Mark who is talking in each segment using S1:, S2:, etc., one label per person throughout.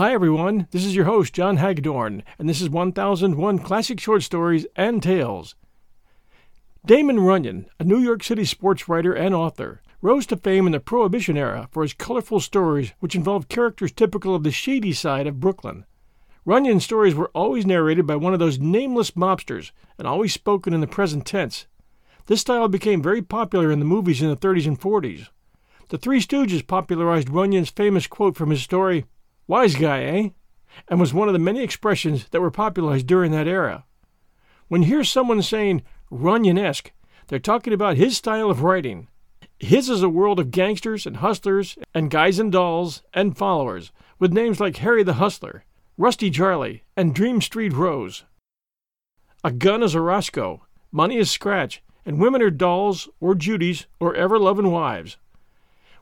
S1: Hi, everyone. This is your host, John Hagedorn, and this is 1001 Classic Short Stories and Tales. Damon Runyon, a New York City sports writer and author, rose to fame in the Prohibition era for his colorful stories which involved characters typical of the shady side of Brooklyn. Runyon's stories were always narrated by one of those nameless mobsters and always spoken in the present tense. This style became very popular in the movies in the 30s and 40s. The Three Stooges popularized Runyon's famous quote from his story, Wise guy, eh? And was one of the many expressions that were popularized during that era. When you hear someone saying Runyon esque, they're talking about his style of writing. His is a world of gangsters and hustlers and guys and dolls and followers, with names like Harry the Hustler, Rusty Charlie, and Dream Street Rose. A gun is a Roscoe, money is Scratch, and women are dolls or Judies or ever loving wives.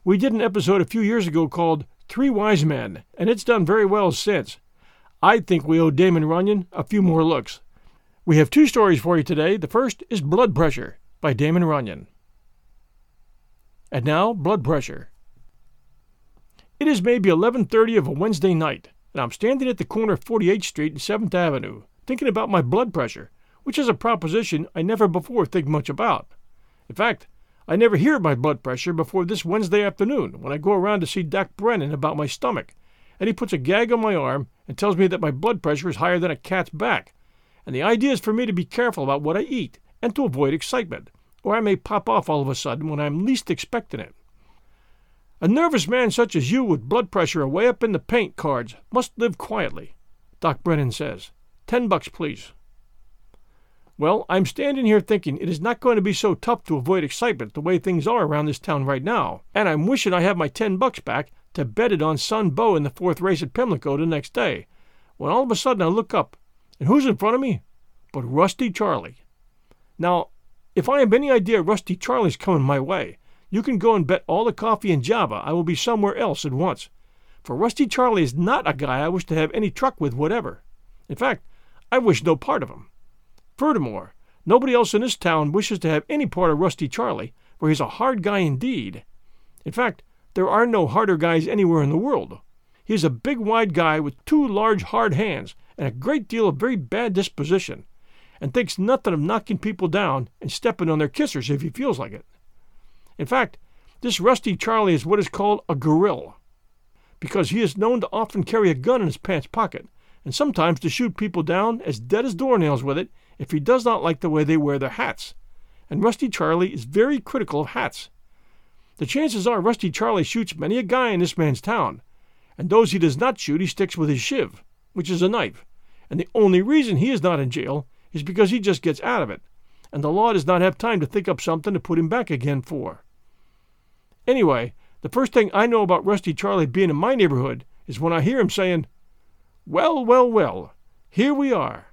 S1: We did an episode a few years ago called Three Wise Men, and it's done very well since. I think we owe Damon Runyon a few more looks. We have two stories for you today. The first is Blood Pressure by Damon Runyon. And now, blood pressure. It is maybe 11:30 of a Wednesday night, and I'm standing at the corner of 48th Street and 7th Avenue, thinking about my blood pressure, which is a proposition I never before think much about. In fact, I never hear my blood pressure before this Wednesday afternoon when I go around to see Doc Brennan about my stomach, and he puts a gag on my arm and tells me that my blood pressure is higher than a cat's back. And the idea is for me to be careful about what I eat and to avoid excitement, or I may pop off all of a sudden when I'm least expecting it. A nervous man such as you with blood pressure away up in the paint cards must live quietly, Doc Brennan says. Ten bucks, please. Well, I'm standing here thinking it is not going to be so tough to avoid excitement the way things are around this town right now, and I'm wishing I have my ten bucks back to bet it on Sun Beau in the fourth race at Pimlico the next day, when all of a sudden I look up, and who's in front of me? But Rusty Charlie. Now, if I have any idea Rusty Charlie's coming my way, you can go and bet all the coffee in Java I will be somewhere else at once. For Rusty Charlie is not a guy I wish to have any truck with whatever. In fact, I wish no part of him. Furthermore, nobody else in this town wishes to have any part of Rusty Charlie, for he's a hard guy indeed. In fact, there are no harder guys anywhere in the world. He is a big, wide guy with two large, hard hands and a great deal of very bad disposition, and thinks nothing of knocking people down and stepping on their kissers if he feels like it. In fact, this Rusty Charlie is what is called a gorilla, because he is known to often carry a gun in his pants pocket, and sometimes to shoot people down as dead as doornails with it if he does not like the way they wear their hats. And Rusty Charlie is very critical of hats. The chances are Rusty Charlie shoots many a guy in this man's town, and those he does not shoot he sticks with his shiv, which is a knife, and the only reason he is not in jail is because he just gets out of it, and the law does not have time to think up something to put him back again for. Anyway, the first thing I know about Rusty Charlie being in my neighborhood is when I hear him saying, Well, well, well, here we are.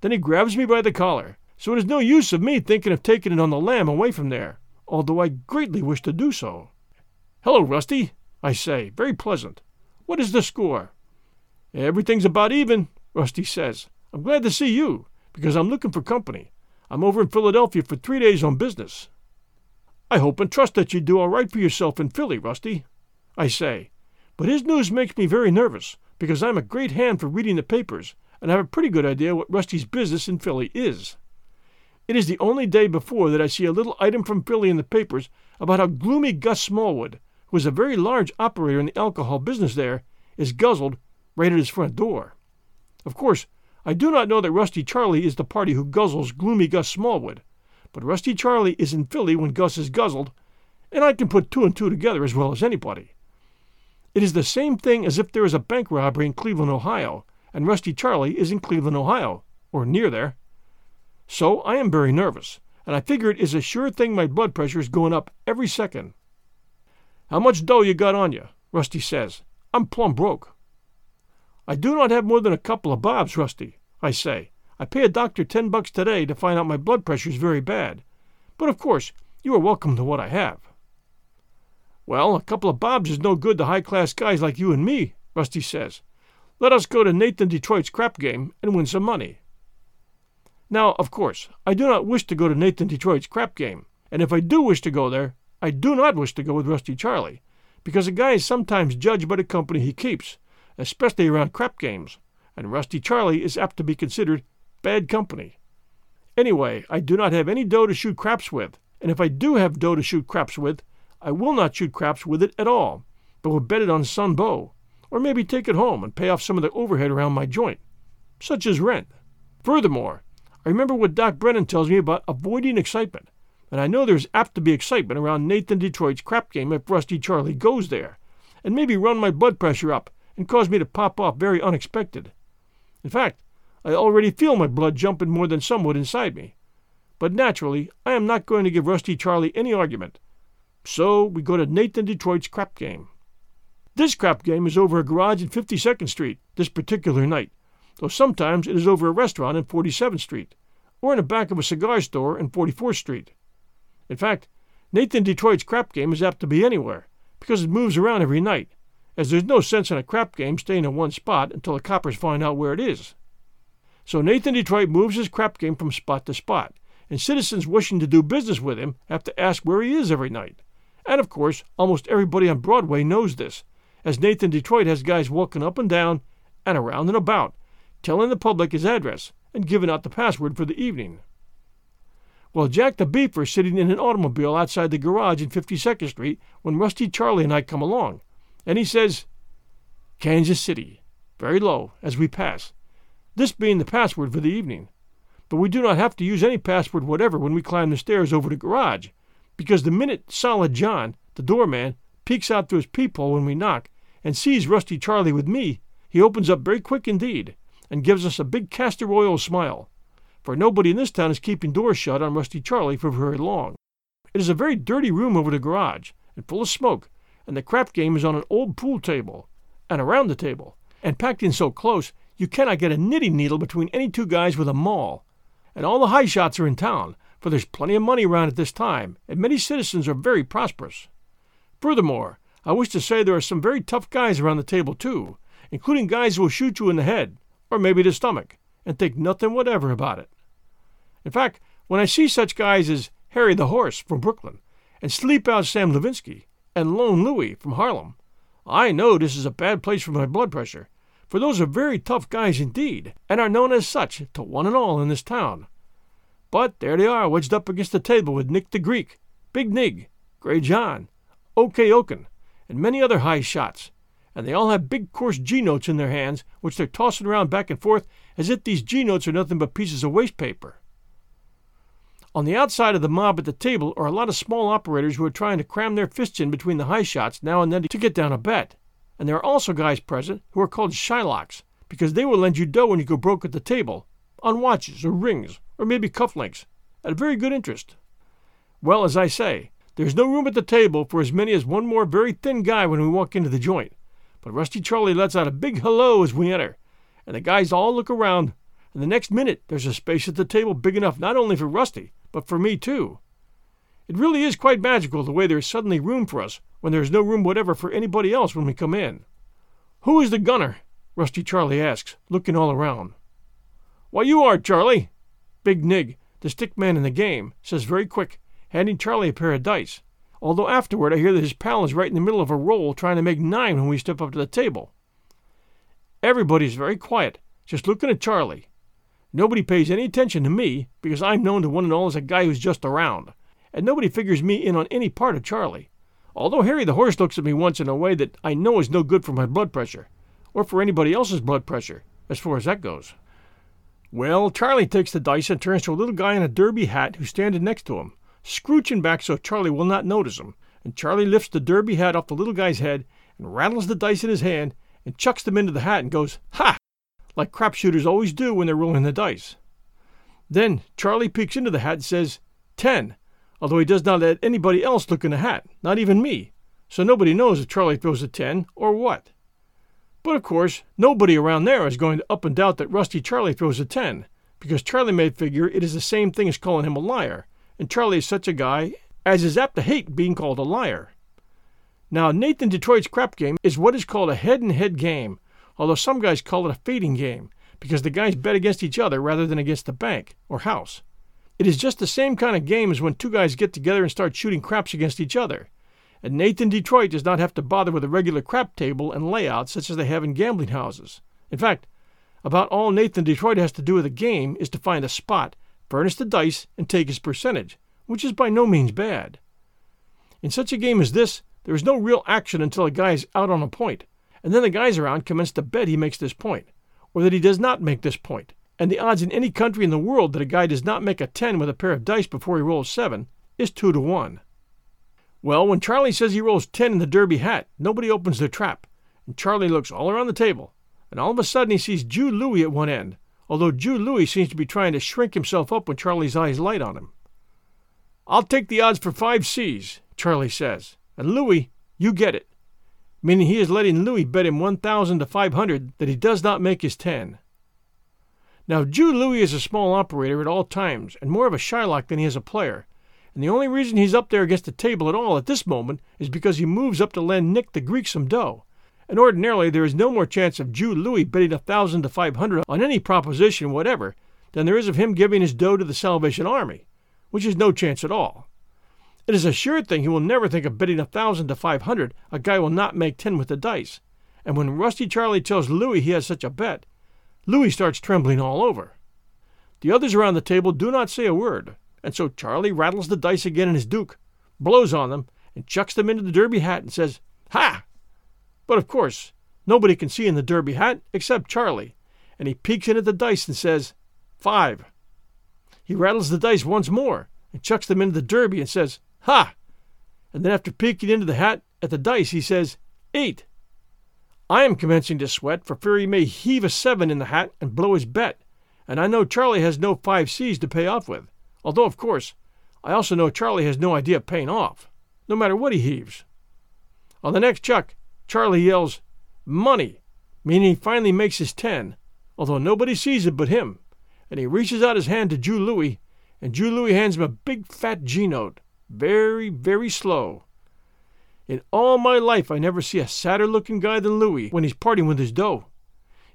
S1: Then he grabs me by the collar, so it is no use of me thinking of taking it on the lam away from there, although I greatly wish to do so. Hello, Rusty, I say, very pleasant. What is the score? Everything's about even, Rusty says. I'm glad to see you, because I'm looking for company. I'm over in Philadelphia for three days on business. I hope and trust that you do all right for yourself in Philly, Rusty, I say. But his news makes me very nervous, because I'm a great hand for reading the papers, and I have a pretty good idea what Rusty's business in Philly is. It is the only day before that I see a little item from Philly in the papers about how gloomy Gus Smallwood, who is a very large operator in the alcohol business there, is guzzled right at his front door. Of course, I do not know that Rusty Charlie is the party who guzzles gloomy Gus Smallwood, but Rusty Charlie is in Philly when Gus is guzzled, and I can put two and two together as well as anybody. It is the same thing as if there is a bank robbery in Cleveland, Ohio, and Rusty Charlie is in Cleveland, Ohio, or near there. So I am very nervous, and I figure it is a sure thing my blood pressure is going up every second. How much dough you got on you? Rusty says. I'm plumb broke. I do not have more than a couple of bobs, Rusty, I say. I pay a doctor ten bucks today to find out my blood pressure is very bad. But of course, you are welcome to what I have. Well, a couple of bobs is no good to high class guys like you and me, Rusty says. Let us go to Nathan Detroit's crap game and win some money. Now, of course, I do not wish to go to Nathan Detroit's crap game, and if I do wish to go there, I do not wish to go with Rusty Charlie, because a guy is sometimes judged by the company he keeps, especially around crap games, and Rusty Charlie is apt to be considered bad company. Anyway, I do not have any dough to shoot craps with, and if I do have dough to shoot craps with, I will not shoot craps with it at all, but will bet it on Sun Beau, or maybe take it home and pay off some of the overhead around my joint, such as rent. Furthermore, I remember what Doc Brennan tells me about avoiding excitement, and I know there's apt to be excitement around Nathan Detroit's crap game if Rusty Charlie goes there, and maybe run my blood pressure up and cause me to pop off very unexpected. In fact, I already feel my blood jumping more than some would inside me. But naturally, I am not going to give Rusty Charlie any argument. So we go to Nathan Detroit's crap game. This crap game is over a garage in 52nd Street this particular night, though sometimes it is over a restaurant in 47th Street, or in the back of a cigar store in 44th Street. In fact, Nathan Detroit's crap game is apt to be anywhere, because it moves around every night, as there's no sense in a crap game staying in one spot until the coppers find out where it is. So Nathan Detroit moves his crap game from spot to spot, and citizens wishing to do business with him have to ask where he is every night. And of course, almost everybody on Broadway knows this, as Nathan Detroit has guys walking up and down and around and about, telling the public his address and giving out the password for the evening. Well, Jack the Beefer is sitting in an automobile outside the garage in 52nd Street when Rusty Charlie and I come along, and he says, Kansas City, very low as we pass, this being the password for the evening. But we do not have to use any password whatever when we climb the stairs over the garage, because the minute Solid John, the doorman, peeks out through his peephole when we knock and sees Rusty Charlie with me, he opens up very quick indeed and gives us a big castor oil smile, for nobody in this town is keeping doors shut on Rusty Charlie for very long. It is a very dirty room over the garage and full of smoke, and the crap game is on an old pool table and around the table, and packed in so close you cannot get a knitting needle between any two guys with a maul. And all the high shots are in town, for there's plenty of money around at this time, and many citizens are very prosperous. Furthermore, I wish to say there are some very tough guys around the table, too, including guys who will shoot you in the head, or maybe the stomach, and think nothing whatever about it. In fact, when I see such guys as Harry the Horse from Brooklyn, and Sleep Out Sam Levinsky, and Lone Louie from Harlem, I know this is a bad place for my blood pressure, for those are very tough guys indeed, and are known as such to one and all in this town. But there they are, wedged up against the table with Nick the Greek, Big Nig, Grey John, O.K. And many other high shots, and they all have big coarse G notes in their hands, which they're tossing around back and forth as if these G notes are nothing but pieces of waste paper. On the outside of the mob at the table are a lot of small operators who are trying to cram their fists in between the high shots now and then to get down a bet. And there are also guys present who are called Shylocks, because they will lend you dough when you go broke at the table, on watches or rings, or maybe cufflinks, at a very good interest. Well, as I say, there's no room at the table for as many as one more very thin guy when we walk into the joint. But Rusty Charlie lets out a big hello as we enter, and the guys all look around, and the next minute there's a space at the table big enough not only for Rusty, but for me too. It really is quite magical the way there is suddenly room for us when there is no room whatever for anybody else when we come in. Who is the gunner? Rusty Charlie asks, looking all around. Why, you are, Charlie. Big Nig, the stick man in the game, says very quick, handing Charlie a pair of dice, although afterward I hear that his pal is right in the middle of a roll trying to make nine when we step up to the table. Everybody's very quiet, just looking at Charlie. Nobody pays any attention to me because I'm known to one and all as a guy who's just around, and nobody figures me in on any part of Charlie. Although Harry the horse looks at me once in a way that I know is no good for my blood pressure, or for anybody else's blood pressure, as far as that goes. Well, Charlie takes the dice and turns to a little guy in a derby hat who's standing next to him, scrooching back so Charlie will not notice him, and Charlie lifts the derby hat off the little guy's head and rattles the dice in his hand and chucks them into the hat and goes, Ha! like crapshooters always do when they're rolling the dice. Then Charlie peeks into the hat and says, Ten, although he does not let anybody else look in the hat, not even me, so nobody knows if Charlie throws a ten or what. But of course, nobody around there is going to up and doubt that Rusty Charlie throws a 10, because Charlie may figure it is the same thing as calling him a liar, and Charlie is such a guy as is apt to hate being called a liar. Now, Nathan Detroit's crap game is what is called a head and head game, although some guys call it a fading game, because the guys bet against each other rather than against the bank or house. It is just the same kind of game as when two guys get together and start shooting craps against each other and Nathan Detroit does not have to bother with a regular crap table and layout such as they have in gambling houses. In fact, about all Nathan Detroit has to do with a game is to find a spot, furnish the dice, and take his percentage, which is by no means bad. In such a game as this, there is no real action until a guy is out on a point, and then the guys around commence to bet he makes this point, or that he does not make this point, and the odds in any country in the world that a guy does not make a 10 with a pair of dice before he rolls 7 is 2 to 1. Well, when Charlie says he rolls 10 in the derby hat, nobody opens their trap, and Charlie looks all around the table, and all of a sudden he sees Jew Louie at one end, although Jew Louis seems to be trying to shrink himself up when Charlie's eyes light on him. I'll take the odds for five C's, Charlie says, and Louis, you get it, meaning he is letting Louis bet him 1,000 to 500 that he does not make his 10. Now, Jew Louis is a small operator at all times, and more of a Shylock than he is a player, and the only reason he's up there against the table at all at this moment is because he moves up to lend Nick the Greek some dough. And ordinarily there is no more chance of Jew Louis betting a thousand to five hundred on any proposition whatever than there is of him giving his dough to the Salvation Army, which is no chance at all. It is a sure thing he will never think of betting a thousand to five hundred a guy will not make ten with the dice. And when Rusty Charlie tells Louis he has such a bet, Louis starts trembling all over. The others around the table do not say a word, and so Charlie rattles the dice again in his duke, blows on them, and chucks them into the derby hat and says, Ha! But of course, nobody can see in the derby hat except Charlie, and he peeks in at the dice and says, Five. He rattles the dice once more and chucks them into the derby and says, Ha! And then after peeking into the hat at the dice, he says, Eight. I am commencing to sweat for fear he may heave a seven in the hat and blow his bet, and I know Charlie has no five C's to pay off with. Although, of course, I also know Charlie has no idea of paying off, no matter what he heaves. On the next chuck, Charlie yells, Money, meaning he finally makes his ten, although nobody sees it but him, and he reaches out his hand to Jew Louie, and Jew Louie hands him a big fat G note, very, very slow. In all my life, I never see a sadder looking guy than Louie when he's parting with his dough.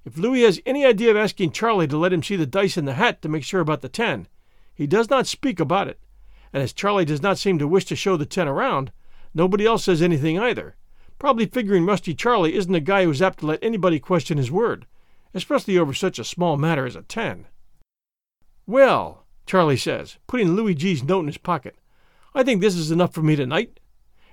S1: If Louis has any idea of asking Charlie to let him see the dice in the hat to make sure about the ten, he does not speak about it, and as Charlie does not seem to wish to show the ten around, nobody else says anything either, probably figuring Rusty Charlie isn't a guy who's apt to let anybody question his word, especially over such a small matter as a ten. Well, Charlie says, putting Louis G's note in his pocket, I think this is enough for me tonight.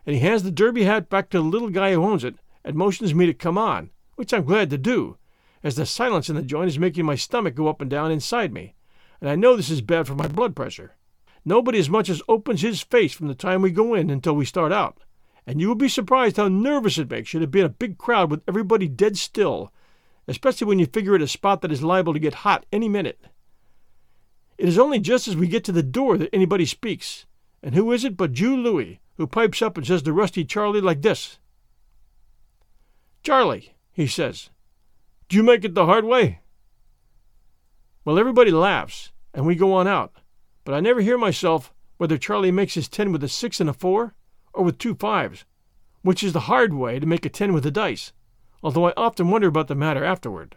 S1: And he hands the derby hat back to the little guy who owns it and motions me to come on, which I'm glad to do, as the silence in the joint is making my stomach go up and down inside me and I know this is bad for my blood pressure. Nobody as much as opens his face from the time we go in until we start out, and you will be surprised how nervous it makes you to be in a big crowd with everybody dead still, especially when you figure it a spot that is liable to get hot any minute. It is only just as we get to the door that anybody speaks, and who is it but Jew Louis, who pipes up and says to Rusty Charlie like this Charlie, he says, do you make it the hard way? Well, everybody laughs, and we go on out, but I never hear myself whether Charlie makes his ten with a six and a four, or with two fives, which is the hard way to make a ten with the dice, although I often wonder about the matter afterward.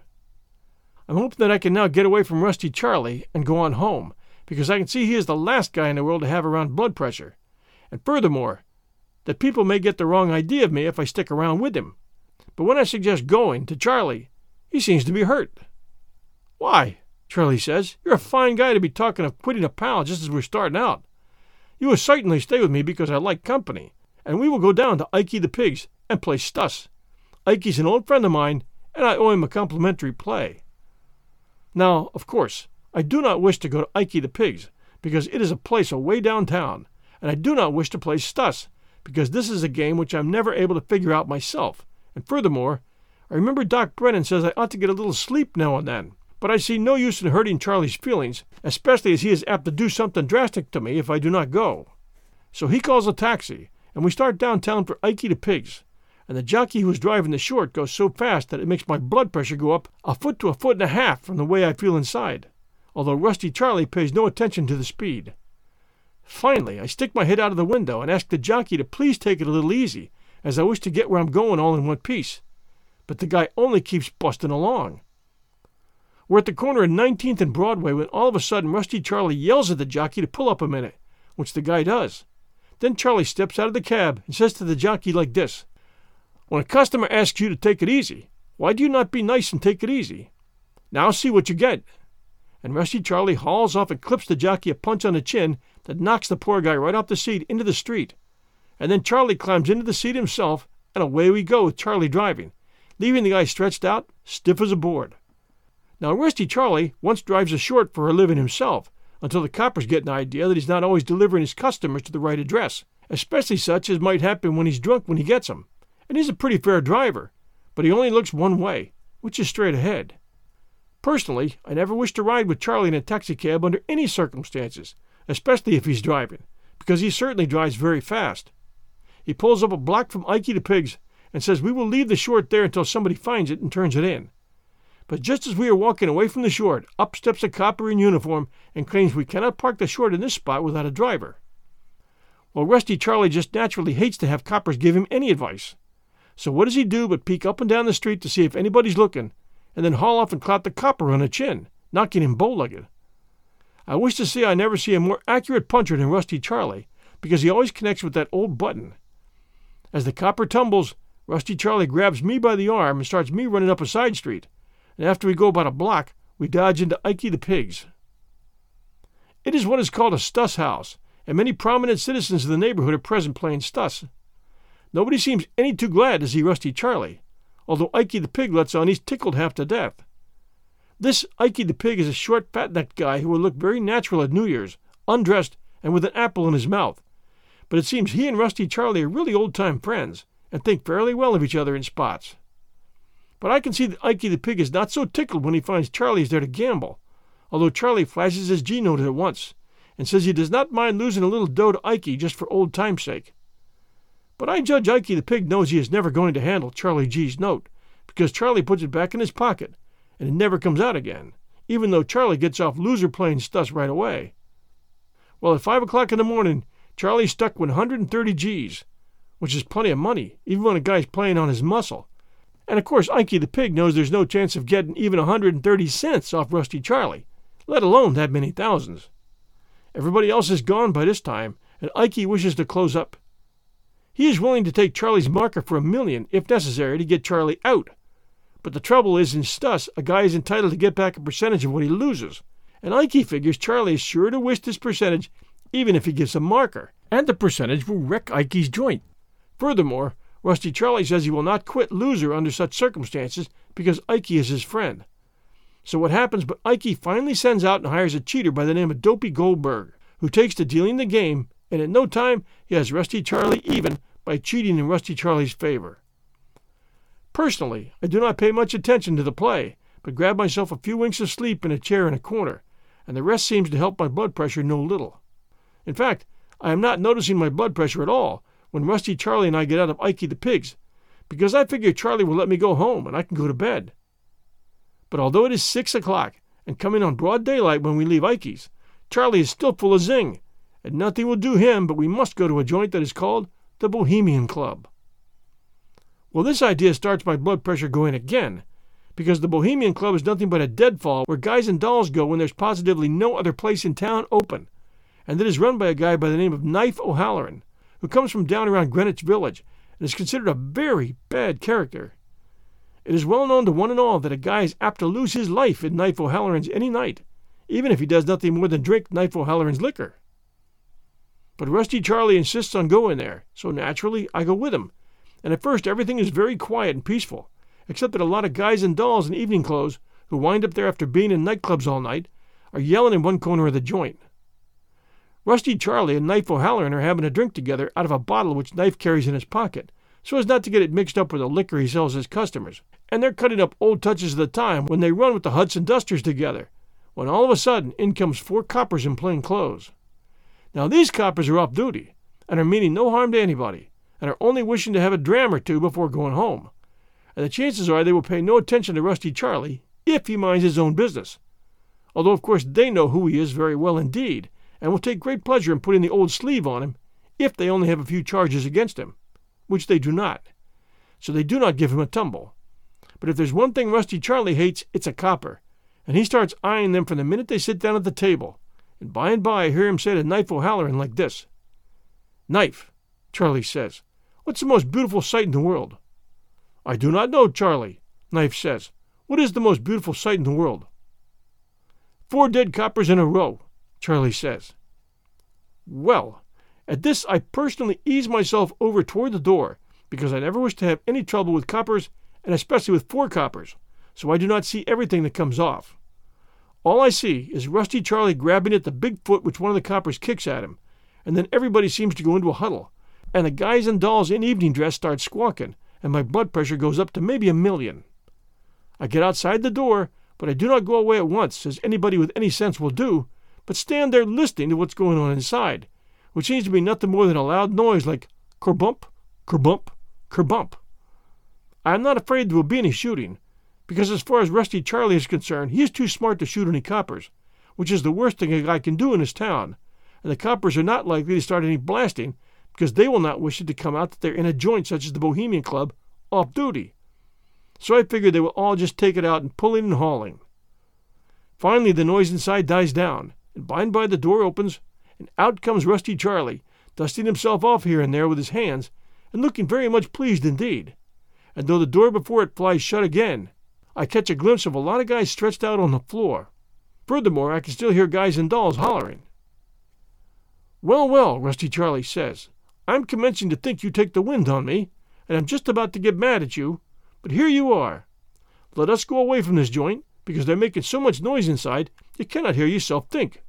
S1: I'm hoping that I can now get away from Rusty Charlie and go on home, because I can see he is the last guy in the world to have around blood pressure. And furthermore, that people may get the wrong idea of me if I stick around with him. But when I suggest going to Charlie, he seems to be hurt. Why, Charlie says, you're a fine guy to be talking of quitting a pal just as we're starting out. You will certainly stay with me because I like company, and we will go down to Ikey the Pig's and play Stuss. Ikey's an old friend of mine, and I owe him a complimentary play. Now, of course, I do not wish to go to Ikey the Pig's, because it is a place away downtown, and I do not wish to play Stuss, because this is a game which I'm never able to figure out myself, and furthermore, I remember Doc Brennan says I ought to get a little sleep now and then, but I see no use in hurting Charlie's feelings, especially as he is apt to do something drastic to me if I do not go. So he calls a taxi, and we start downtown for Ikey the Pig's, and the jockey who is driving the short goes so fast that it makes my blood pressure go up a foot to a foot and a half from the way I feel inside, although Rusty Charlie pays no attention to the speed. Finally, I stick my head out of the window and ask the jockey to please take it a little easy, as I wish to get where I'm going all in one piece. But the guy only keeps busting along. We're at the corner of 19th and Broadway when all of a sudden Rusty Charlie yells at the jockey to pull up a minute, which the guy does. Then Charlie steps out of the cab and says to the jockey like this when a customer asks you to take it easy, why do you not be nice and take it easy? Now see what you get. And Rusty Charlie hauls off and clips the jockey a punch on the chin that knocks the poor guy right off the seat into the street. And then Charlie climbs into the seat himself, and away we go with Charlie driving, leaving the guy stretched out, stiff as a board. Now, Rusty Charlie once drives a short for a living himself, until the coppers get an idea that he's not always delivering his customers to the right address, especially such as might happen when he's drunk when he gets 'em and he's a pretty fair driver, but he only looks one way, which is straight ahead. Personally, I never wish to ride with Charlie in a taxicab under any circumstances, especially if he's driving, because he certainly drives very fast. He pulls up a block from Ikey the Pig's and says we will leave the short there until somebody finds it and turns it in. But just as we are walking away from the short, up steps a copper in uniform and claims we cannot park the short in this spot without a driver. Well, Rusty Charlie just naturally hates to have coppers give him any advice, so what does he do but peek up and down the street to see if anybody's looking, and then haul off and clap the copper on the chin, knocking him bow-legged. I wish to say I never see a more accurate puncher than Rusty Charlie, because he always connects with that old button. As the copper tumbles, Rusty Charlie grabs me by the arm and starts me running up a side street, and after we go about a block, we dodge into Ikey the Pig's. It is what is called a Stuss house, and many prominent citizens of the neighborhood are present playing Stuss. Nobody seems any too glad to see Rusty Charlie, although Ikey the pig lets on he's tickled half to death. This Ikey the pig is a short, fat necked guy who will look very natural at New Year's, undressed and with an apple in his mouth. But it seems he and Rusty Charlie are really old time friends, and think fairly well of each other in spots. But I can see that Ikey the pig is not so tickled when he finds Charlie is there to gamble, although Charlie flashes his G note at once, and says he does not mind losing a little dough to Ikey just for old time's sake. But I judge Ikey the pig knows he is never going to handle Charlie G's note, because Charlie puts it back in his pocket, and it never comes out again, even though Charlie gets off loser playing Stuss right away. Well, at five o'clock in the morning, Charlie stuck with 130 G's, which is plenty of money, even when a guy's playing on his muscle. And of course, Ikey the pig knows there's no chance of getting even a 130 cents off Rusty Charlie, let alone that many thousands. Everybody else is gone by this time, and Ikey wishes to close up. He is willing to take Charlie's marker for a million, if necessary, to get Charlie out. But the trouble is, in Stuss, a guy is entitled to get back a percentage of what he loses. And Ikey figures Charlie is sure to wish this percentage, even if he gives a marker. And the percentage will wreck Ikey's joint. Furthermore, Rusty Charlie says he will not quit loser under such circumstances because Ikey is his friend. So what happens but Ikey finally sends out and hires a cheater by the name of Dopey Goldberg, who takes to dealing the game and in no time he has Rusty Charlie even by cheating in Rusty Charlie's favor. Personally, I do not pay much attention to the play, but grab myself a few winks of sleep in a chair in a corner, and the rest seems to help my blood pressure no little. In fact, I am not noticing my blood pressure at all when Rusty Charlie and I get out of Ikey the Pig's, because I figure Charlie will let me go home and I can go to bed. But although it is six o'clock and coming on broad daylight when we leave Ikey's, Charlie is still full of zing and nothing will do him but we must go to a joint that is called the Bohemian Club. Well, this idea starts my blood pressure going again, because the Bohemian Club is nothing but a deadfall where guys and dolls go when there's positively no other place in town open, and it is run by a guy by the name of Knife O'Halloran, who comes from down around Greenwich Village and is considered a very bad character. It is well known to one and all that a guy is apt to lose his life in Knife O'Halloran's any night, even if he does nothing more than drink Knife O'Halloran's liquor. But Rusty Charlie insists on going there, so naturally I go with him, and at first everything is very quiet and peaceful, except that a lot of guys and dolls in evening clothes, who wind up there after being in nightclubs all night, are yelling in one corner of the joint. Rusty Charlie and Knife O'Halloran are having a drink together out of a bottle which Knife carries in his pocket, so as not to get it mixed up with the liquor he sells his customers, and they're cutting up old touches of the time when they run with the Hudson Dusters together, when all of a sudden in comes four coppers in plain clothes. Now these coppers are off duty, and are meaning no harm to anybody, and are only wishing to have a dram or two before going home. And the chances are they will pay no attention to Rusty Charlie if he minds his own business. Although, of course, they know who he is very well indeed, and will take great pleasure in putting the old sleeve on him if they only have a few charges against him, which they do not. So they do not give him a tumble. But if there's one thing Rusty Charlie hates, it's a copper, and he starts eyeing them from the minute they sit down at the table. And by and by I hear him say to Knife O'Halloran like this Knife, Charlie says, What's the most beautiful sight in the world? I do not know, Charlie, Knife says. What is the most beautiful sight in the world? Four dead coppers in a row, Charlie says. Well, at this I personally ease myself over toward the door, because I never wish to have any trouble with coppers, and especially with four coppers, so I do not see everything that comes off. All I see is Rusty Charlie grabbing at the big foot which one of the coppers kicks at him, and then everybody seems to go into a huddle, and the guys and dolls in evening dress start squawking, and my blood pressure goes up to maybe a million. I get outside the door, but I do not go away at once, as anybody with any sense will do, but stand there listening to what's going on inside, which seems to be nothing more than a loud noise like kerbump, kerbump, kerbump. I am not afraid there will be any shooting, because as far as Rusty Charlie is concerned, he is too smart to shoot any coppers, which is the worst thing a guy can do in his town, and the coppers are not likely to start any blasting because they will not wish it to come out that they're in a joint such as the Bohemian Club, off duty. So I figure they will all just take it out in pulling and hauling. Finally, the noise inside dies down, and by and by the door opens, and out comes Rusty Charlie, dusting himself off here and there with his hands, and looking very much pleased indeed. And though the door before it flies shut again, I catch a glimpse of a lot of guys stretched out on the floor. Furthermore, I can still hear guys and dolls hollering. Well, well, Rusty Charlie says, I'm commencing to think you take the wind on me, and I'm just about to get mad at you, but here you are. Let us go away from this joint, because they're making so much noise inside you cannot hear yourself think.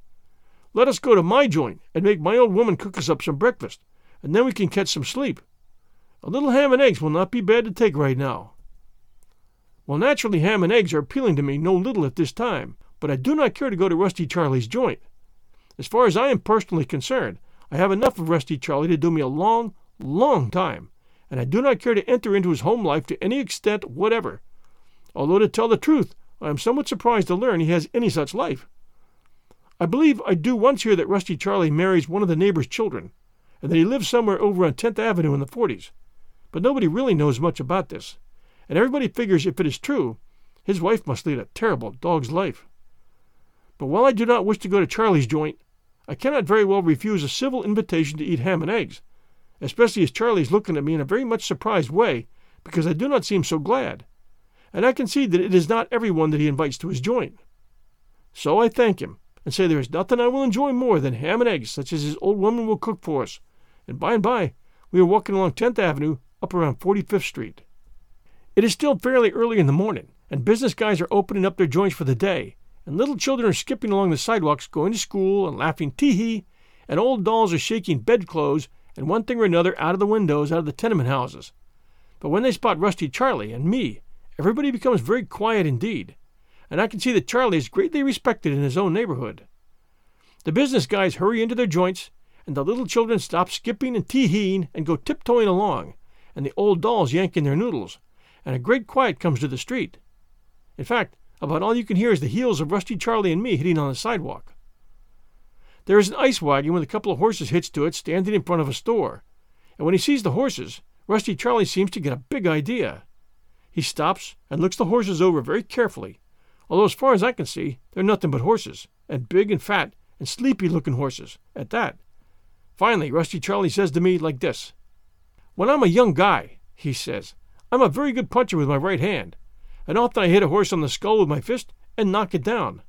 S1: Let us go to my joint and make my old woman cook us up some breakfast, and then we can catch some sleep. A little ham and eggs will not be bad to take right now. Well, naturally, ham and eggs are appealing to me no little at this time, but I do not care to go to Rusty Charlie's joint. As far as I am personally concerned, I have enough of Rusty Charlie to do me a long, long time, and I do not care to enter into his home life to any extent whatever. Although, to tell the truth, I am somewhat surprised to learn he has any such life. I believe I do once hear that Rusty Charlie marries one of the neighbor's children, and that he lives somewhere over on 10th Avenue in the 40s. But nobody really knows much about this, and everybody figures if it is true, his wife must lead a terrible dog's life. But while I do not wish to go to Charlie's joint, I cannot very well refuse a civil invitation to eat ham and eggs, especially as Charlie is looking at me in a very much surprised way because I do not seem so glad, and I can see that it is not every one that he invites to his joint. So I thank him and say there is nothing I will enjoy more than ham and eggs such as his old woman will cook for us, and by and by we are walking along 10th Avenue up around 45th Street. It is still fairly early in the morning, and business guys are opening up their joints for the day, and little children are skipping along the sidewalks going to school and laughing tee hee, and old dolls are shaking bedclothes and one thing or another out of the windows out of the tenement houses. But when they spot Rusty Charlie and me, everybody becomes very quiet indeed, and I can see that Charlie is greatly respected in his own neighborhood. The business guys hurry into their joints, and the little children stop skipping and tee heeing and go tiptoeing along, and the old dolls yank in their noodles, and a great quiet comes to the street. In fact, about all you can hear is the heels of Rusty Charlie and me hitting on the sidewalk. There is an ice wagon with a couple of horses hitched to it standing in front of a store, and when he sees the horses, Rusty Charlie seems to get a big idea. He stops and looks the horses over very carefully, although as far as I can see, they're nothing but horses, and big and fat and sleepy looking horses, at that. Finally, Rusty Charlie says to me like this When I'm a young guy, he says, I'm a very good puncher with my right hand, and often I hit a horse on the skull with my fist and knock it down.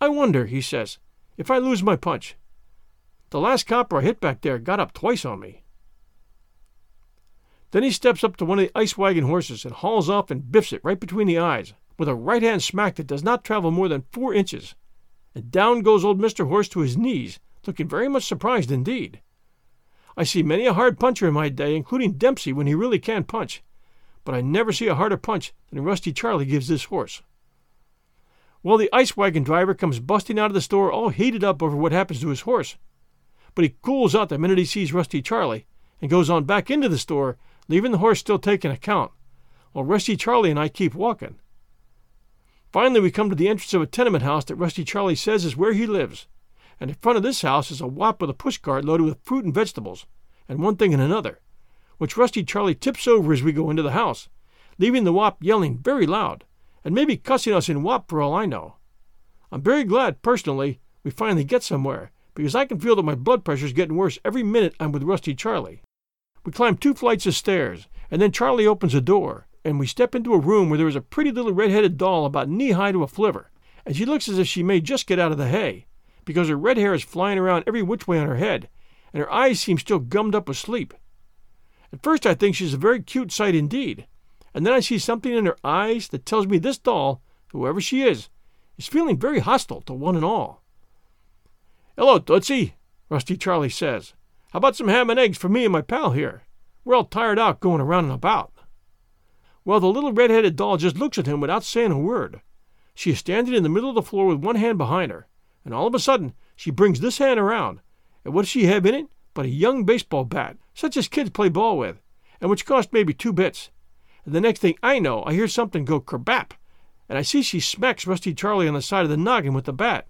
S1: I wonder, he says, if I lose my punch. The last copper I hit back there got up twice on me. Then he steps up to one of the ice wagon horses and hauls off and biffs it right between the eyes with a right hand smack that does not travel more than four inches. And down goes old Mr. Horse to his knees, looking very much surprised indeed. I see many a hard puncher in my day, including Dempsey when he really can punch, but I never see a harder punch than Rusty Charlie gives this horse. Well, the ice wagon driver comes busting out of the store all heated up over what happens to his horse. But he cools out the minute he sees Rusty Charlie and goes on back into the store, leaving the horse still taking account, while Rusty Charlie and I keep walking. Finally, we come to the entrance of a tenement house that Rusty Charlie says is where he lives, and in front of this house is a wop with a pushcart loaded with fruit and vegetables, and one thing and another, which Rusty Charlie tips over as we go into the house, leaving the wop yelling very loud, and maybe cussing us in wop for all I know. I'm very glad, personally, we finally get somewhere, because I can feel that my blood pressure is getting worse every minute I'm with Rusty Charlie. We climb two flights of stairs, and then Charlie opens a door, and we step into a room where there is a pretty little red-headed doll about knee-high to a flivver, and she looks as if she may just get out of the hay, because her red hair is flying around every which way on her head, and her eyes seem still gummed up with sleep. At first I think she's a very cute sight indeed, and then I see something in her eyes that tells me this doll, whoever she is, is feeling very hostile to one and all. Hello, Tootsie, Rusty Charlie says. How about some ham and eggs for me and my pal here? We're all tired out going around and about. Well, the little red-headed doll just looks at him without saying a word. She is standing in the middle of the floor with one hand behind her, and all of a sudden she brings this hand around, and what does she have in it but a young baseball bat, such as kids play ball with, and which cost maybe two bits. And the next thing I know, I hear something go kerbap, and I see she smacks Rusty Charlie on the side of the noggin with the bat.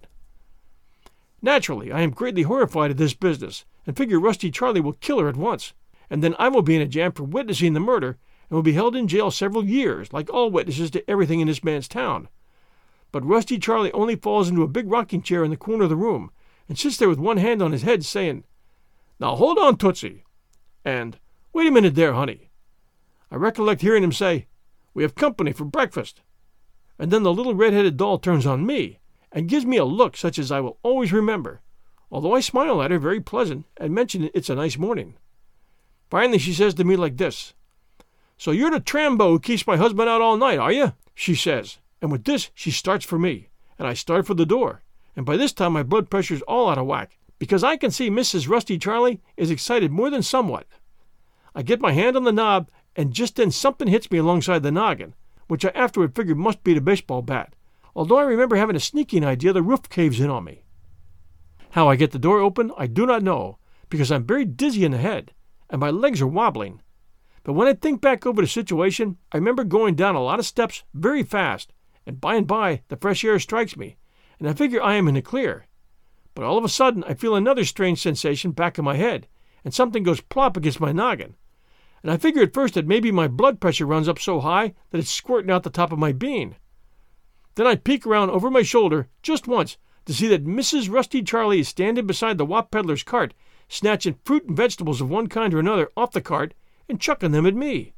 S1: Naturally, I am greatly horrified at this business, and figure Rusty Charlie will kill her at once, and then I will be in a jam for witnessing the murder and will be held in jail several years, like all witnesses to everything in this man's town. But Rusty Charlie only falls into a big rocking chair in the corner of the room and sits there with one hand on his head, saying, Now hold on, Tootsie, and Wait a minute there, honey. I recollect hearing him say, We have company for breakfast. And then the little red-headed doll turns on me and gives me a look such as I will always remember, although I smile at her very pleasant and mention it's a nice morning. Finally, she says to me like this so you're the Trambo who keeps my husband out all night, are you? she says. And with this, she starts for me, and I start for the door. And by this time, my blood pressure's all out of whack, because I can see Mrs. Rusty Charlie is excited more than somewhat. I get my hand on the knob, and just then something hits me alongside the noggin, which I afterward figured must be the baseball bat, although I remember having a sneaking idea the roof caves in on me. How I get the door open, I do not know, because I'm very dizzy in the head, and my legs are wobbling, but when I think back over the situation, I remember going down a lot of steps very fast, and by and by the fresh air strikes me, and I figure I am in the clear. But all of a sudden I feel another strange sensation back in my head, and something goes plop against my noggin. And I figure at first that maybe my blood pressure runs up so high that it's squirting out the top of my bean. Then I peek around over my shoulder just once to see that Mrs. Rusty Charlie is standing beside the wop peddler's cart, snatching fruit and vegetables of one kind or another off the cart and chucking them at me.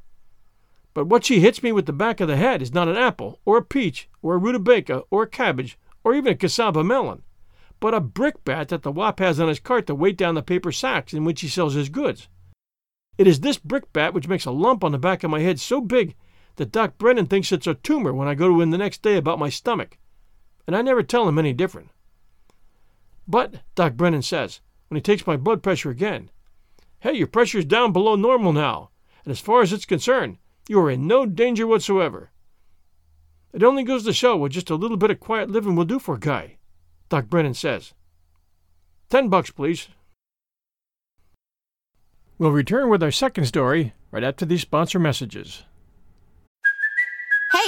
S1: But what she hits me with the back of the head is not an apple, or a peach, or a rutabaga, or a cabbage, or even a casaba melon, but a brickbat that the wop has on his cart to weight down the paper sacks in which he sells his goods. It is this brickbat which makes a lump on the back of my head so big that Doc Brennan thinks it's a tumor when I go to him the next day about my stomach, and I never tell him any different. But, Doc Brennan says, when he takes my blood pressure again, Hey, your pressure's down below normal now, and as far as it's concerned, you are in no danger whatsoever. It only goes to show what just a little bit of quiet living will do for a guy, Doc Brennan says. Ten bucks, please. We'll return with our second story right after these sponsor messages.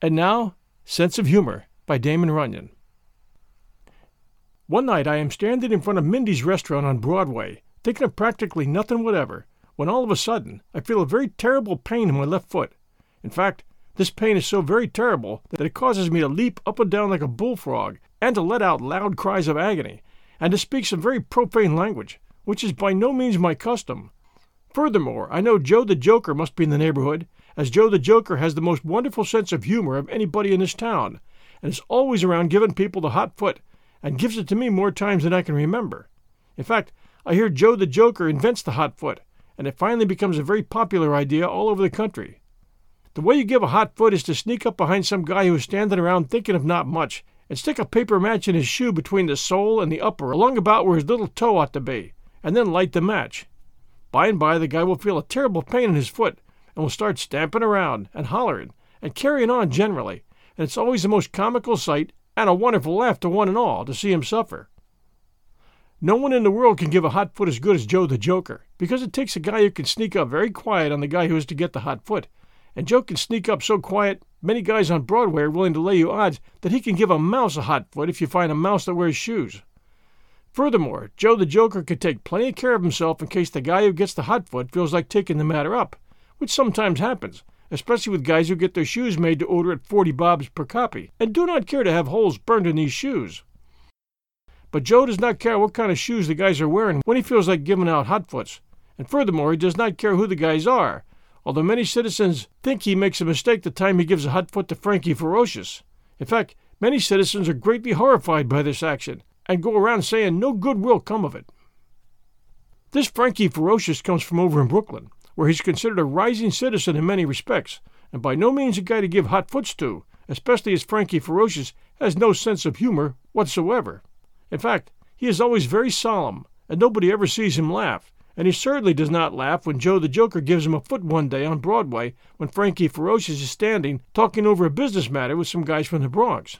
S1: And now, Sense of Humor by Damon Runyon. One night I am standing in front of Mindy's restaurant on Broadway, thinking of practically nothing whatever, when all of a sudden I feel a very terrible pain in my left foot. In fact, this pain is so very terrible that it causes me to leap up and down like a bullfrog, and to let out loud cries of agony, and to speak some very profane language, which is by no means my custom. Furthermore, I know Joe the Joker must be in the neighborhood, as Joe the Joker has the most wonderful sense of humor of anybody in this town, and is always around giving people the hot foot, and gives it to me more times than I can remember. In fact, I hear Joe the Joker invents the hot foot, and it finally becomes a very popular idea all over the country. The way you give a hot foot is to sneak up behind some guy who is standing around thinking of not much, and stick a paper match in his shoe between the sole and the upper, along about where his little toe ought to be, and then light the match. By and by, the guy will feel a terrible pain in his foot, and will start stamping around and hollering and carrying on generally, and it's always the most comical sight and a wonderful laugh to one and all to see him suffer. No one in the world can give a hot foot as good as Joe the Joker, because it takes a guy who can sneak up very quiet on the guy who is to get the hot foot, and Joe can sneak up so quiet many guys on Broadway are willing to lay you odds that he can give a mouse a hot foot if you find a mouse that wears shoes. Furthermore, Joe the Joker could take plenty of care of himself in case the guy who gets the hot foot feels like taking the matter up, which sometimes happens, especially with guys who get their shoes made to order at 40 bobs per copy, and do not care to have holes burned in these shoes. But Joe does not care what kind of shoes the guys are wearing when he feels like giving out hot foots, and furthermore, he does not care who the guys are, although many citizens think he makes a mistake the time he gives a hot foot to Frankie Ferocious. In fact, many citizens are greatly horrified by this action, and go around saying no good will come of it. This Frankie Ferocious comes from over in Brooklyn, where he's considered a rising citizen in many respects, and by no means a guy to give hot foots to, especially as Frankie Ferocious has no sense of humor whatsoever. In fact, he is always very solemn, and nobody ever sees him laugh, and he certainly does not laugh when Joe the Joker gives him a foot one day on Broadway when Frankie Ferocious is standing talking over a business matter with some guys from the Bronx.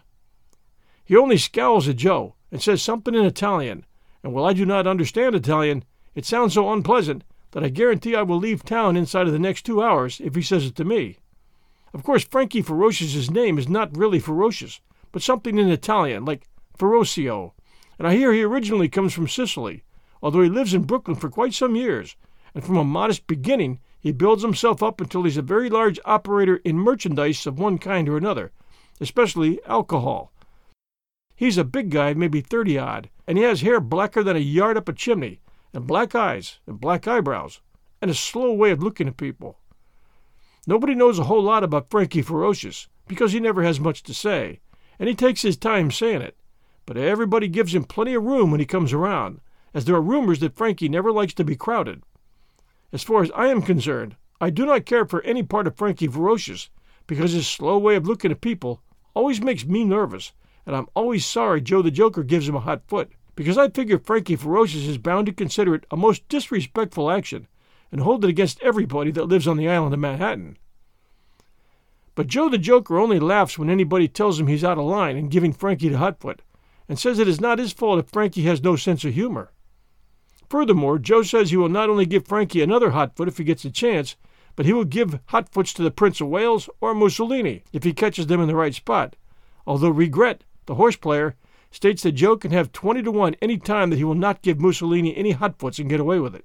S1: He only scowls at Joe and says something in Italian, and while I do not understand Italian, it sounds so unpleasant that I guarantee I will leave town inside of the next two hours if he says it to me. Of course, Frankie Ferocious's name is not really Ferocious, but something in Italian, like Ferocio, and I hear he originally comes from Sicily, although he lives in Brooklyn for quite some years, and from a modest beginning he builds himself up until he's a very large operator in merchandise of one kind or another, especially alcohol. He's a big guy, maybe thirty odd, and he has hair blacker than a yard up a chimney, and black eyes, and black eyebrows, and a slow way of looking at people. Nobody knows a whole lot about Frankie Ferocious, because he never has much to say, and he takes his time saying it, but everybody gives him plenty of room when he comes around, as there are rumors that Frankie never likes to be crowded. As far as I am concerned, I do not care for any part of Frankie Ferocious, because his slow way of looking at people always makes me nervous, and I'm always sorry Joe the Joker gives him a hot foot because I figure Frankie Ferocious is bound to consider it a most disrespectful action and hold it against everybody that lives on the island of Manhattan. But Joe the Joker only laughs when anybody tells him he's out of line in giving Frankie the hot foot, and says it is not his fault if Frankie has no sense of humor. Furthermore, Joe says he will not only give Frankie another hot foot if he gets a chance, but he will give hot foots to the Prince of Wales or Mussolini if he catches them in the right spot. Although Regret, the horse player, states that Joe can have 20 to 1 any time that he will not give Mussolini any hotfoots and get away with it.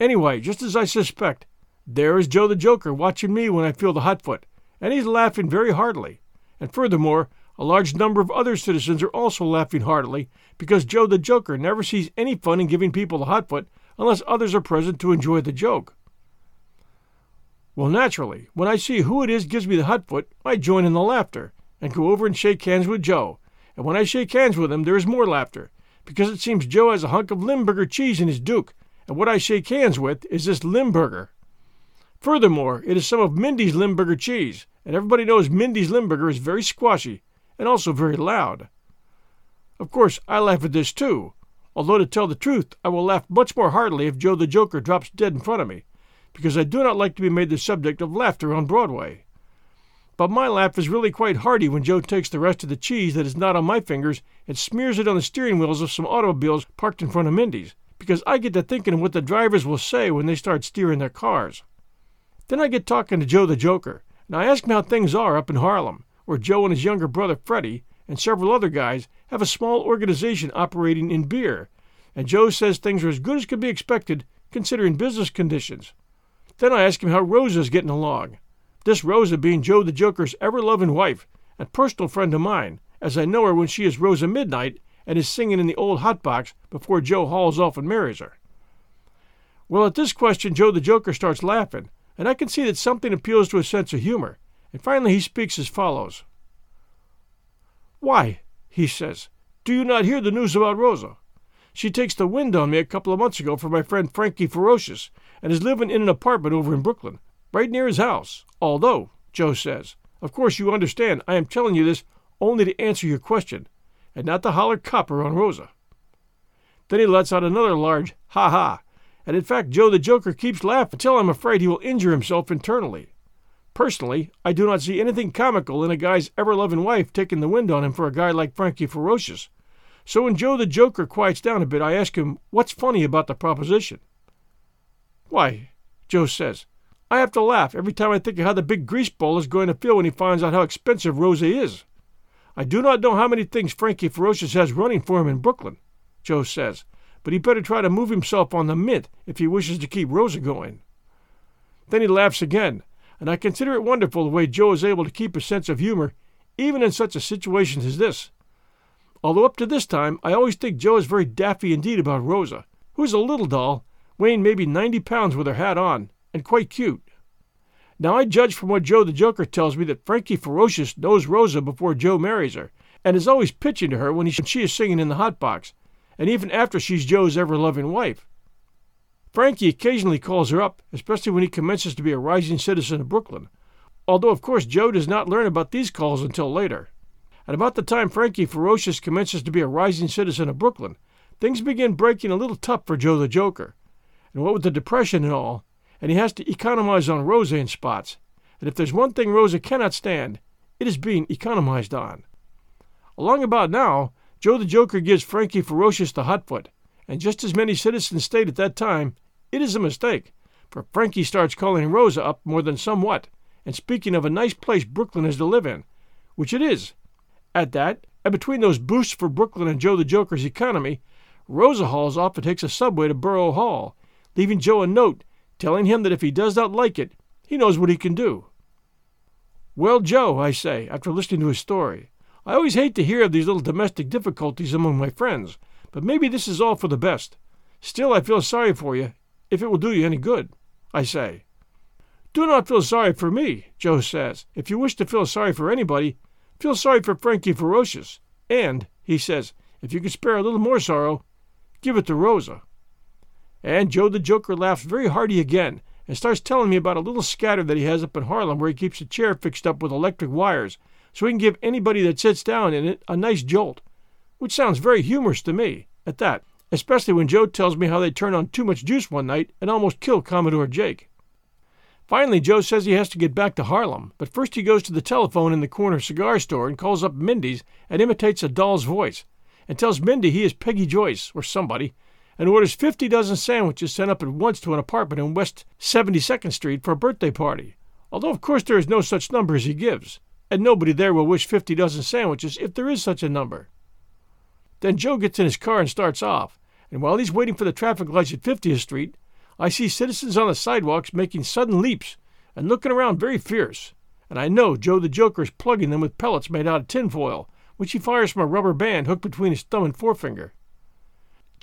S1: Anyway, just as I suspect, there is Joe the Joker watching me when I feel the hotfoot, and he's laughing very heartily. And furthermore, a large number of other citizens are also laughing heartily because Joe the Joker never sees any fun in giving people the hotfoot unless others are present to enjoy the joke. Well, naturally, when I see who it is gives me the hotfoot, I join in the laughter and go over and shake hands with Joe and when I shake hands with him, there is more laughter, because it seems Joe has a hunk of Limburger cheese in his Duke, and what I shake hands with is this Limburger. Furthermore, it is some of Mindy's Limburger cheese, and everybody knows Mindy's Limburger is very squashy and also very loud. Of course, I laugh at this too, although to tell the truth, I will laugh much more heartily if Joe the Joker drops dead in front of me, because I do not like to be made the subject of laughter on Broadway. But my laugh is really quite hearty when Joe takes the rest of the cheese that is not on my fingers and smears it on the steering wheels of some automobiles parked in front of Mindy's, because I get to thinking what the drivers will say when they start steering their cars. Then I get talking to Joe the Joker, and I ask him how things are up in Harlem, where Joe and his younger brother Freddie and several other guys have a small organization operating in beer, and Joe says things are as good as can be expected considering business conditions. Then I ask him how Rosa's getting along. This Rosa being Joe the Joker's ever loving wife and personal friend of mine, as I know her when she is Rosa Midnight and is singing in the old hot box before Joe hauls off and marries her. Well, at this question, Joe the Joker starts laughing, and I can see that something appeals to his sense of humor, and finally he speaks as follows Why, he says, do you not hear the news about Rosa? She takes the wind on me a couple of months ago for my friend Frankie Ferocious, and is living in an apartment over in Brooklyn, right near his house. Although, Joe says, of course you understand I am telling you this only to answer your question, and not to holler copper on Rosa. Then he lets out another large ha ha, and in fact Joe the Joker keeps laughing until I'm afraid he will injure himself internally. Personally, I do not see anything comical in a guy's ever loving wife taking the wind on him for a guy like Frankie Ferocious. So when Joe the Joker quiets down a bit, I ask him what's funny about the proposition. Why, Joe says, I have to laugh every time I think of how the big greaseball is going to feel when he finds out how expensive Rosa is. I do not know how many things Frankie Ferocious has running for him in Brooklyn, Joe says, but he better try to move himself on the mint if he wishes to keep Rosa going. Then he laughs again, and I consider it wonderful the way Joe is able to keep a sense of humor even in such a situation as this. Although up to this time I always think Joe is very daffy indeed about Rosa, who is a little doll, weighing maybe ninety pounds with her hat on, and quite cute. Now I judge from what Joe the Joker tells me that Frankie Ferocious knows Rosa before Joe marries her, and is always pitching to her when, he, she is singing in the hot box, and even after she's Joe's ever loving wife. Frankie occasionally calls her up, especially when he commences to be a rising citizen of Brooklyn, although of course Joe does not learn about these calls until later. At about the time Frankie Ferocious commences to be a rising citizen of Brooklyn, things begin breaking a little tough for Joe the Joker. And what with the depression and all, and he has to economize on Rosa in spots. And if there's one thing Rosa cannot stand, it is being economized on. Along about now, Joe the Joker gives Frankie Ferocious the hot foot, and just as many citizens state at that time, it is a mistake, for Frankie starts calling Rosa up more than somewhat, and speaking of a nice place Brooklyn is to live in, which it is. At that, and between those boosts for Brooklyn and Joe the Joker's economy, Rosa hauls off and takes a subway to Borough Hall, leaving Joe a note telling him that if he does not like it, he knows what he can do. Well, Joe, I say, after listening to his story, I always hate to hear of these little domestic difficulties among my friends, but maybe this is all for the best. Still, I feel sorry for you, if it will do you any good, I say. Do not feel sorry for me, Joe says. If you wish to feel sorry for anybody, feel sorry for Frankie Ferocious. And, he says, if you can spare a little more sorrow, give it to Rosa. And Joe the Joker laughs very hearty again and starts telling me about a little scatter that he has up in Harlem where he keeps a chair fixed up with electric wires so he can give anybody that sits down in it a nice jolt, which sounds very humorous to me, at that, especially when Joe tells me how they turned on too much juice one night and almost killed Commodore Jake. Finally, Joe says he has to get back to Harlem, but first he goes to the telephone in the corner cigar store and calls up Mindy's and imitates a doll's voice, and tells Mindy he is Peggy Joyce, or somebody, and orders 50 dozen sandwiches sent up at once to an apartment in West 72nd Street for a birthday party, although of course there is no such number as he gives, and nobody there will wish 50 dozen sandwiches if there is such a number. Then Joe gets in his car and starts off, and while he's waiting for the traffic lights at 50th Street, I see citizens on the sidewalks making sudden leaps and looking around very fierce, and I know Joe the Joker is plugging them with pellets made out of tinfoil, which he fires from a rubber band hooked between his thumb and forefinger.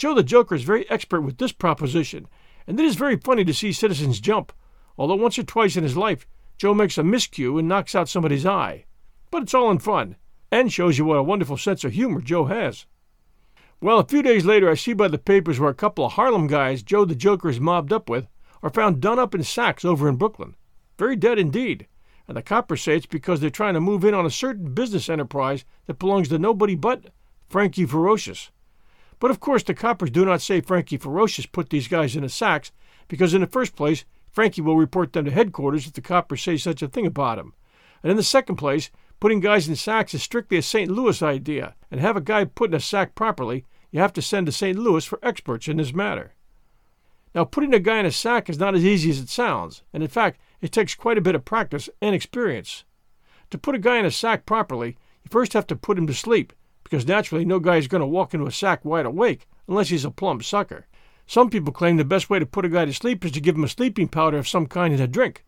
S1: Joe the Joker is very expert with this proposition, and it is very funny to see citizens jump, although once or twice in his life Joe makes a miscue and knocks out somebody's eye. But it's all in fun, and shows you what a wonderful sense of humor Joe has. Well, a few days later, I see by the papers where a couple of Harlem guys Joe the Joker is mobbed up with are found done up in sacks over in Brooklyn. Very dead indeed, and the coppers say it's because they're trying to move in on a certain business enterprise that belongs to nobody but Frankie Ferocious. But of course, the coppers do not say Frankie Ferocious put these guys in the sacks, because in the first place, Frankie will report them to headquarters if the coppers say such a thing about him. And in the second place, putting guys in sacks is strictly a St. Louis idea, and have a guy put in a sack properly, you have to send to St. Louis for experts in this matter. Now, putting a guy in a sack is not as easy as it sounds, and in fact, it takes quite a bit of practice and experience. To put a guy in a sack properly, you first have to put him to sleep, because naturally no guy is going to walk into a sack wide awake unless he's a plumb sucker. Some people claim the best way to put a guy to sleep is to give him a sleeping powder of some kind in a drink,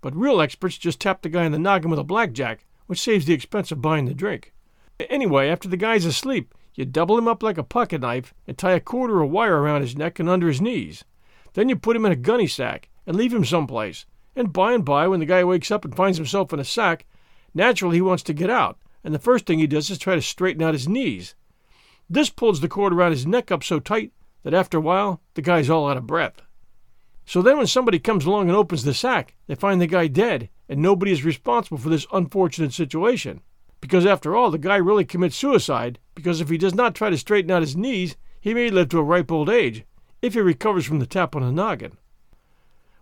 S1: but real experts just tap the guy in the noggin with a blackjack, which saves the expense of buying the drink. Anyway, after the guy's asleep, you double him up like a pocket knife and tie a quarter of wire around his neck and under his knees. Then you put him in a gunny sack and leave him someplace. And by and by, when the guy wakes up and finds himself in a sack, naturally he wants to get out, and the first thing he does is try to straighten out his knees. This pulls the cord around his neck up so tight that after a while the guy's all out of breath. So then, when somebody comes along and opens the sack, they find the guy dead, and nobody is responsible for this unfortunate situation. Because after all, the guy really commits suicide, because if he does not try to straighten out his knees, he may live to a ripe old age, if he recovers from the tap on the noggin.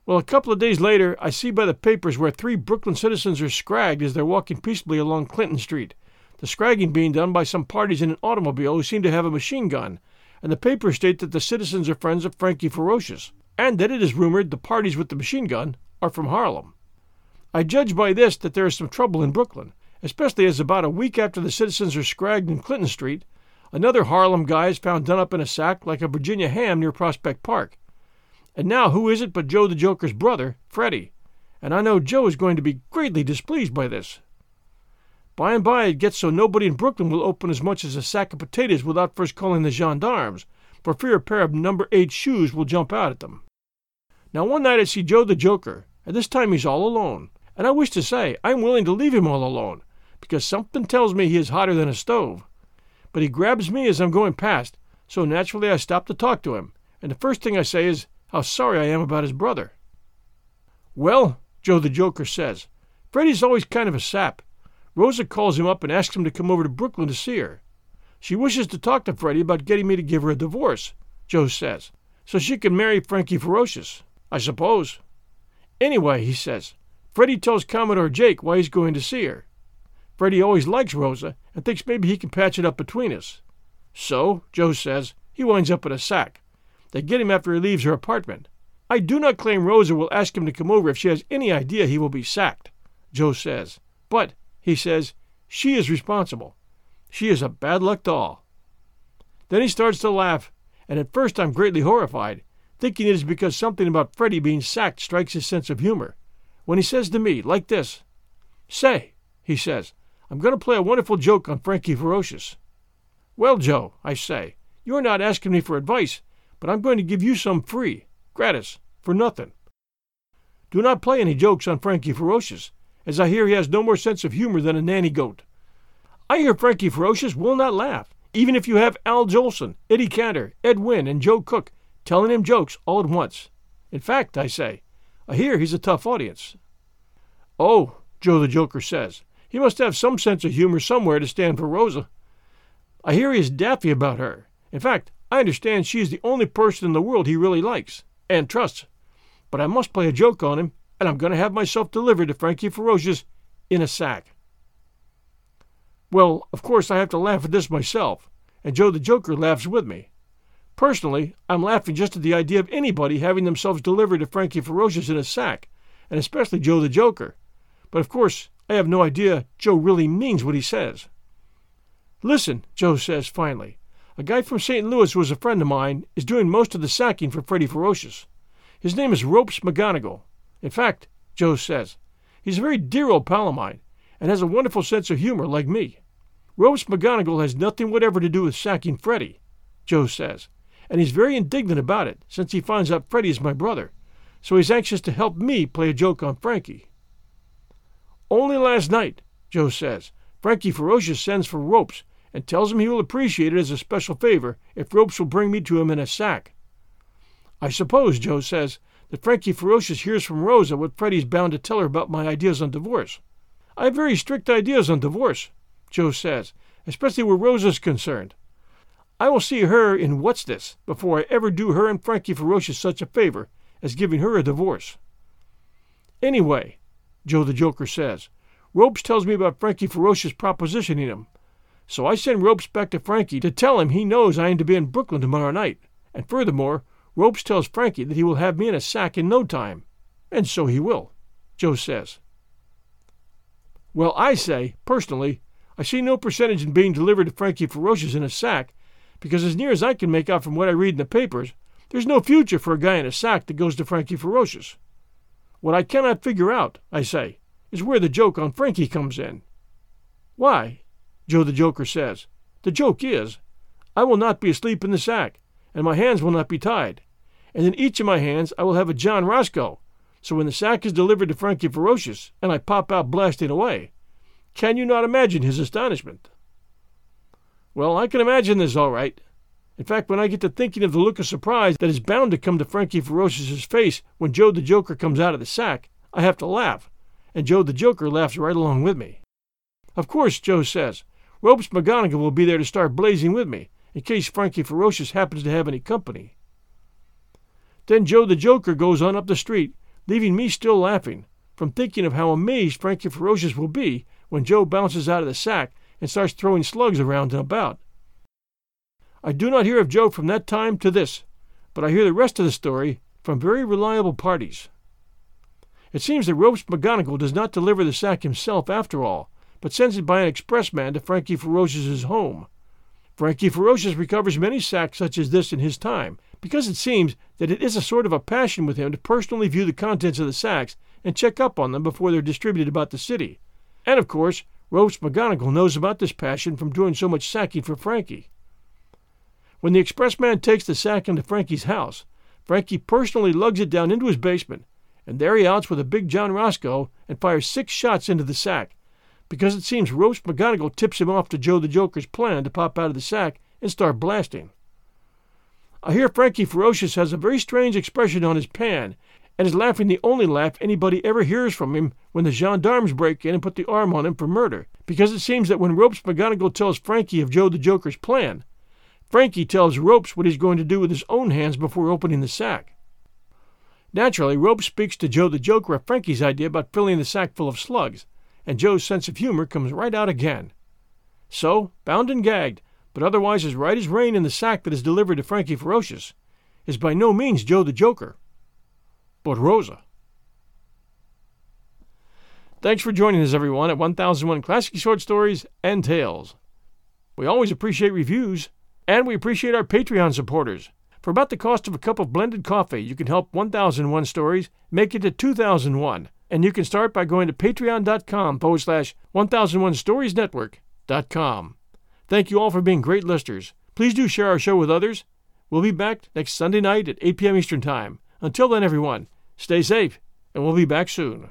S1: Well, a couple of days later, I see by the papers where three Brooklyn citizens are scragged as they're walking peaceably along Clinton Street. The scragging being done by some parties in an automobile who seem to have a machine gun, and the papers state that the citizens are friends of Frankie Ferocious, and that it is rumored the parties with the machine gun are from Harlem. I judge by this that there is some trouble in Brooklyn, especially as about a week after the citizens are scragged in Clinton Street, Another Harlem guy is found done up in a sack like a Virginia ham near Prospect Park. And now who is it but Joe the Joker's brother, Freddie? And I know Joe is going to be greatly displeased by this. By and by it gets so nobody in Brooklyn will open as much as a sack of potatoes without first calling the gendarmes, for fear a pair of number eight shoes will jump out at them. Now one night I see Joe the Joker, and this time he's all alone. And I wish to say I'm willing to leave him all alone, because something tells me he is hotter than a stove but he grabs me as I'm going past, so naturally I stop to talk to him, and the first thing I say is how sorry I am about his brother. Well, Joe the Joker says, Freddie's always kind of a sap. Rosa calls him up and asks him to come over to Brooklyn to see her. She wishes to talk to Freddie about getting me to give her a divorce, Joe says, so she can marry Frankie Ferocious, I suppose. Anyway, he says, Freddie tells Commodore Jake why he's going to see her. Freddie always likes Rosa and thinks maybe he can patch it up between us. So, Joe says, he winds up in a sack. They get him after he leaves her apartment. I do not claim Rosa will ask him to come over if she has any idea he will be sacked, Joe says. But, he says, she is responsible. She is a bad luck doll. Then he starts to laugh, and at first I'm greatly horrified, thinking it is because something about Freddie being sacked strikes his sense of humor. When he says to me, like this, Say, he says, I'm going to play a wonderful joke on Frankie Ferocious. Well, Joe, I say, you're not asking me for advice, but I'm going to give you some free, gratis, for nothing. Do not play any jokes on Frankie Ferocious, as I hear he has no more sense of humor than a nanny goat. I hear Frankie Ferocious will not laugh, even if you have Al Jolson, Eddie Cantor, Ed Wynn, and Joe Cook telling him jokes all at once. In fact, I say, I hear he's a tough audience. Oh, Joe the Joker says, he must have some sense of humor somewhere to stand for Rosa. I hear he is daffy about her. In fact, I understand she is the only person in the world he really likes and trusts. But I must play a joke on him, and I'm going to have myself delivered to Frankie Ferocious in a sack. Well, of course, I have to laugh at this myself, and Joe the Joker laughs with me. Personally, I'm laughing just at the idea of anybody having themselves delivered to Frankie Ferocious in a sack, and especially Joe the Joker. But of course, I have no idea Joe really means what he says. Listen, Joe says finally. A guy from St. Louis who is a friend of mine is doing most of the sacking for Freddy Ferocious. His name is Ropes McGonigal. In fact, Joe says, he's a very dear old pal of mine and has a wonderful sense of humor like me. Ropes McGonigal has nothing whatever to do with sacking Freddy, Joe says, and he's very indignant about it since he finds out Freddie is my brother, so he's anxious to help me play a joke on Frankie. Only last night, Joe says, Frankie Ferocious sends for Ropes and tells him he will appreciate it as a special favor if Ropes will bring me to him in a sack. I suppose, Joe says, that Frankie Ferocious hears from Rosa what Freddie's bound to tell her about my ideas on divorce. I have very strict ideas on divorce, Joe says, especially where Rosa's concerned. I will see her in What's This before I ever do her and Frankie Ferocious such a favor as giving her a divorce. Anyway, Joe the Joker says, Ropes tells me about Frankie Ferocious propositioning him. So I send Ropes back to Frankie to tell him he knows I am to be in Brooklyn tomorrow night. And furthermore, Ropes tells Frankie that he will have me in a sack in no time. And so he will, Joe says. Well, I say, personally, I see no percentage in being delivered to Frankie Ferocious in a sack, because as near as I can make out from what I read in the papers, there's no future for a guy in a sack that goes to Frankie Ferocious. What I cannot figure out, I say, is where the joke on Frankie comes in. Why? Joe the Joker says. The joke is, I will not be asleep in the sack, and my hands will not be tied. And in each of my hands I will have a John Roscoe, so when the sack is delivered to Frankie Ferocious, and I pop out blasting away, can you not imagine his astonishment? Well, I can imagine this all right. In fact, when I get to thinking of the look of surprise that is bound to come to Frankie Ferocious's face when Joe the Joker comes out of the sack, I have to laugh, and Joe the Joker laughs right along with me. Of course, Joe says, Ropes McGonigal will be there to start blazing with me, in case Frankie Ferocious happens to have any company. Then Joe the Joker goes on up the street, leaving me still laughing, from thinking of how amazed Frankie Ferocious will be when Joe bounces out of the sack and starts throwing slugs around and about. I do not hear of Joe from that time to this, but I hear the rest of the story from very reliable parties. It seems that Ropes McGonigal does not deliver the sack himself after all, but sends it by an expressman to Frankie Ferocious's home. Frankie Ferocious recovers many sacks such as this in his time, because it seems that it is a sort of a passion with him to personally view the contents of the sacks and check up on them before they're distributed about the city. And of course, Ropes McGonigal knows about this passion from doing so much sacking for Frankie. When the expressman takes the sack into Frankie's house, Frankie personally lugs it down into his basement, and there he outs with a big John Roscoe and fires six shots into the sack, because it seems Ropes McGonigal tips him off to Joe the Joker's plan to pop out of the sack and start blasting. I hear Frankie Ferocious has a very strange expression on his pan, and is laughing the only laugh anybody ever hears from him when the gendarmes break in and put the arm on him for murder, because it seems that when Ropes McGonigal tells Frankie of Joe the Joker's plan, Frankie tells Ropes what he's going to do with his own hands before opening the sack. Naturally, Ropes speaks to Joe the Joker of Frankie's idea about filling the sack full of slugs, and Joe's sense of humor comes right out again. So, bound and gagged, but otherwise as right as rain in the sack that is delivered to Frankie Ferocious, is by no means Joe the Joker, but Rosa. Thanks for joining us, everyone, at 1001 Classic Short Stories and Tales. We always appreciate reviews and we appreciate our Patreon supporters. For about the cost of a cup of blended coffee, you can help 1001 Stories make it to 2001. And you can start by going to patreon.com forward slash 1001 Stories Network.com. Thank you all for being great listeners. Please do share our show with others. We'll be back next Sunday night at 8 p.m. Eastern Time. Until then, everyone, stay safe, and we'll be back soon.